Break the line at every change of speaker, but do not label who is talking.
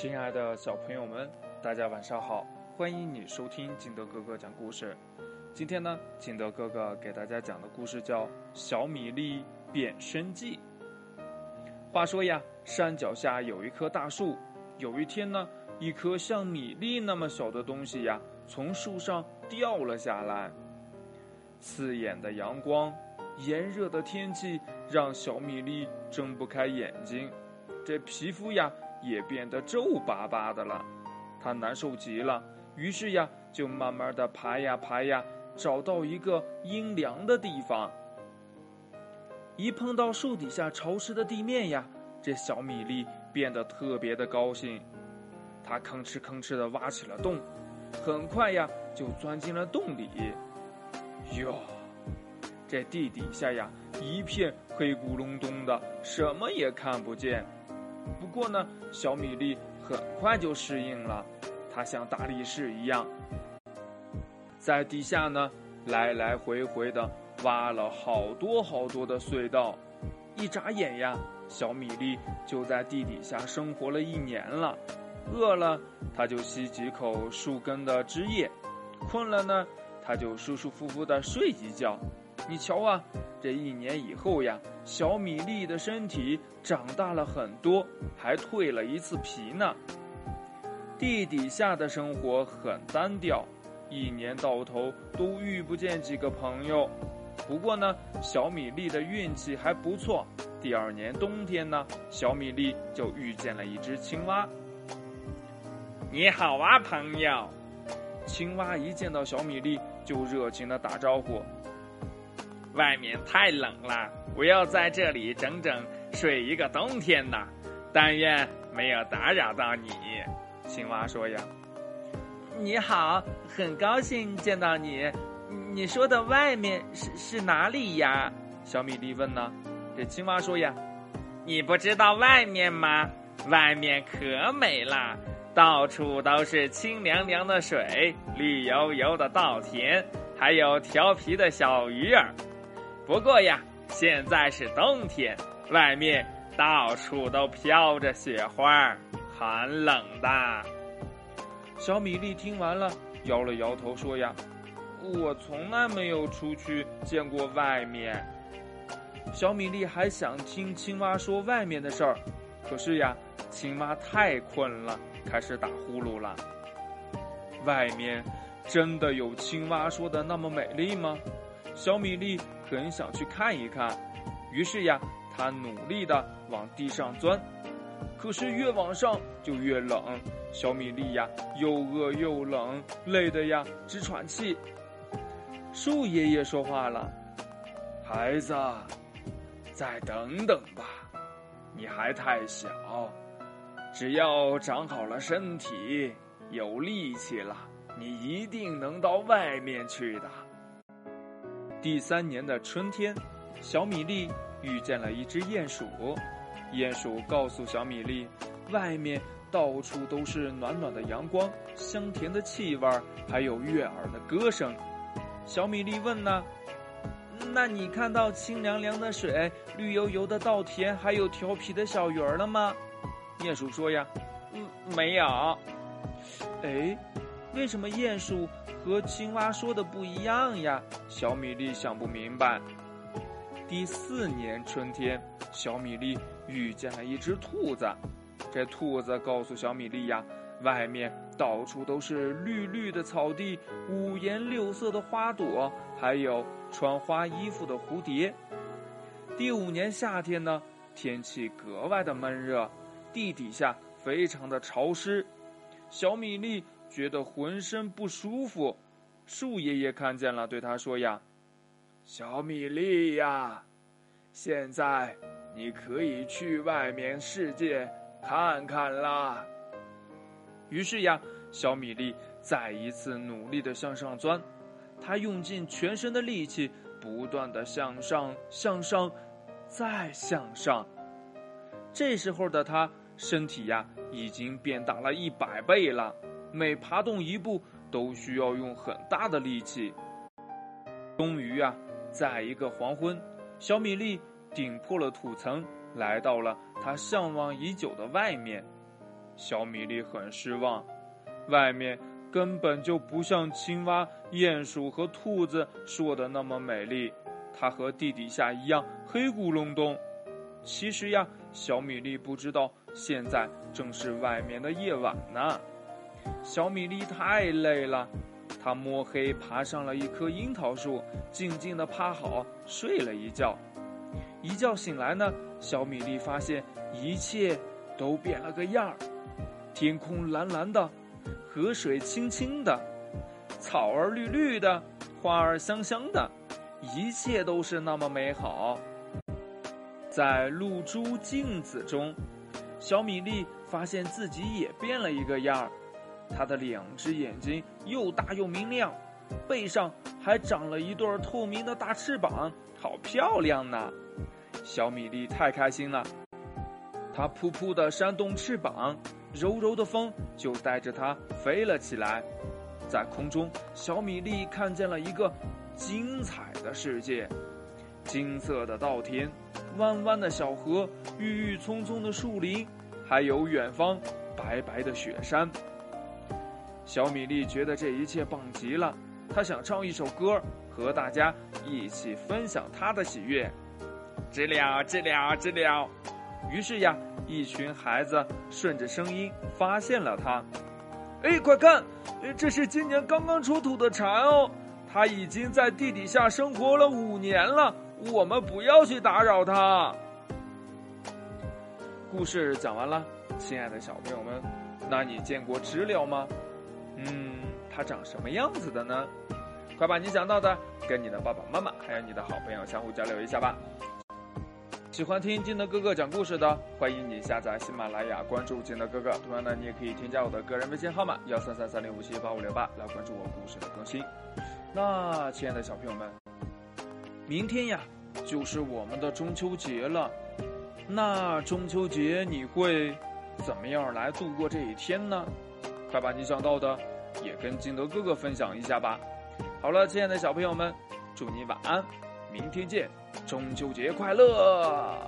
亲爱的小朋友们，大家晚上好！欢迎你收听金德哥哥讲故事。今天呢，金德哥哥给大家讲的故事叫《小米粒变身记》。话说呀，山脚下有一棵大树。有一天呢，一颗像米粒那么小的东西呀，从树上掉了下来。刺眼的阳光，炎热的天气，让小米粒睁不开眼睛，这皮肤呀。也变得皱巴巴的了，他难受极了，于是呀，就慢慢的爬呀爬呀，找到一个阴凉的地方。一碰到树底下潮湿的地面呀，这小米粒变得特别的高兴，他吭哧吭哧的挖起了洞，很快呀，就钻进了洞里。哟，这地底下呀，一片黑咕隆咚的，什么也看不见。不过呢，小米粒很快就适应了。它像大力士一样，在地下呢来来回回的挖了好多好多的隧道。一眨眼呀，小米粒就在地底下生活了一年了。饿了，它就吸几口树根的汁液；困了呢，它就舒舒服服的睡一觉。你瞧啊，这一年以后呀，小米粒的身体长大了很多，还蜕了一次皮呢。地底下的生活很单调，一年到头都遇不见几个朋友。不过呢，小米粒的运气还不错。第二年冬天呢，小米粒就遇见了一只青蛙。
你好啊，朋友！
青蛙一见到小米粒，就热情的打招呼。
外面太冷了，我要在这里整整睡一个冬天呢。但愿没有打扰到你。
青蛙说呀：“
你好，很高兴见到你。你说的外面是是哪里呀？”
小米粒问呢。这青蛙说呀：“
你不知道外面吗？外面可美啦，到处都是清凉凉的水，绿油油的稻田，还有调皮的小鱼儿。”不过呀，现在是冬天，外面到处都飘着雪花，寒冷的。
小米粒听完了，摇了摇头说：“呀，我从来没有出去见过外面。”小米粒还想听青蛙说外面的事儿，可是呀，青蛙太困了，开始打呼噜了。外面真的有青蛙说的那么美丽吗？小米粒很想去看一看，于是呀，他努力的往地上钻，可是越往上就越冷。小米粒呀，又饿又冷，累得呀直喘气。树爷爷说话了：“
孩子，再等等吧，你还太小，只要长好了身体，有力气了，你一定能到外面去的。”
第三年的春天，小米粒遇见了一只鼹鼠。鼹鼠告诉小米粒，外面到处都是暖暖的阳光、香甜的气味儿，还有悦耳的歌声。小米粒问呢：“
那你看到清凉凉的水、绿油油的稻田，还有调皮的小鱼儿了吗？”
鼹鼠说：“呀，
嗯，没有。”
哎，为什么鼹鼠？和青蛙说的不一样呀，
小米粒想不明白。第四年春天，小米粒遇见了一只兔子。这兔子告诉小米粒呀，外面到处都是绿绿的草地，五颜六色的花朵，还有穿花衣服的蝴蝶。第五年夏天呢，天气格外的闷热，地底下非常的潮湿，小米粒。觉得浑身不舒服，树爷爷看见了，对他说：“呀，
小米粒呀，现在你可以去外面世界看看啦。”
于是呀，小米粒再一次努力的向上钻，他用尽全身的力气，不断的向上、向上、再向上。这时候的他身体呀，已经变大了一百倍了。每爬动一步都需要用很大的力气。终于啊，在一个黄昏，小米粒顶破了土层，来到了他向往已久的外面。小米粒很失望，外面根本就不像青蛙、鼹鼠和兔子说的那么美丽，它和地底下一样黑咕隆咚。其实呀，小米粒不知道现在正是外面的夜晚呢。小米粒太累了，它摸黑爬上了一棵樱桃树，静静地趴好睡了一觉。一觉醒来呢，小米粒发现一切都变了个样儿。天空蓝蓝的，河水清清的，草儿绿绿的，花儿香香的，一切都是那么美好。在露珠镜子中，小米粒发现自己也变了一个样儿。它的两只眼睛又大又明亮，背上还长了一对透明的大翅膀，好漂亮呢！小米粒太开心了，它噗噗地扇动翅膀。柔柔的风就带着它飞了起来，在空中，小米粒看见了一个精彩的世界：金色的稻田，弯弯的小河，郁郁葱葱的树林，还有远方白白的雪山。小米粒觉得这一切棒极了，他想唱一首歌，和大家一起分享他的喜悦。
知了，知了，知了。
于是呀，一群孩子顺着声音发现了它。哎，快看，这是今年刚刚出土的蝉哦，它已经在地底下生活了五年了。我们不要去打扰他。故事讲完了，亲爱的小朋友们，那你见过知了吗？嗯，它长什么样子的呢？快把你想到的跟你的爸爸妈妈还有你的好朋友相互交流一下吧。喜欢听金德哥哥讲故事的，欢迎你下载喜马拉雅，关注金德哥哥。同样呢，你也可以添加我的个人微信号码幺三三三零五七八五六八来关注我故事的更新。那亲爱的小朋友们，明天呀就是我们的中秋节了。那中秋节你会怎么样来度过这一天呢？快把你想到的也跟金德哥哥分享一下吧。好了，亲爱的小朋友们，祝你晚安。明天见，中秋节快乐！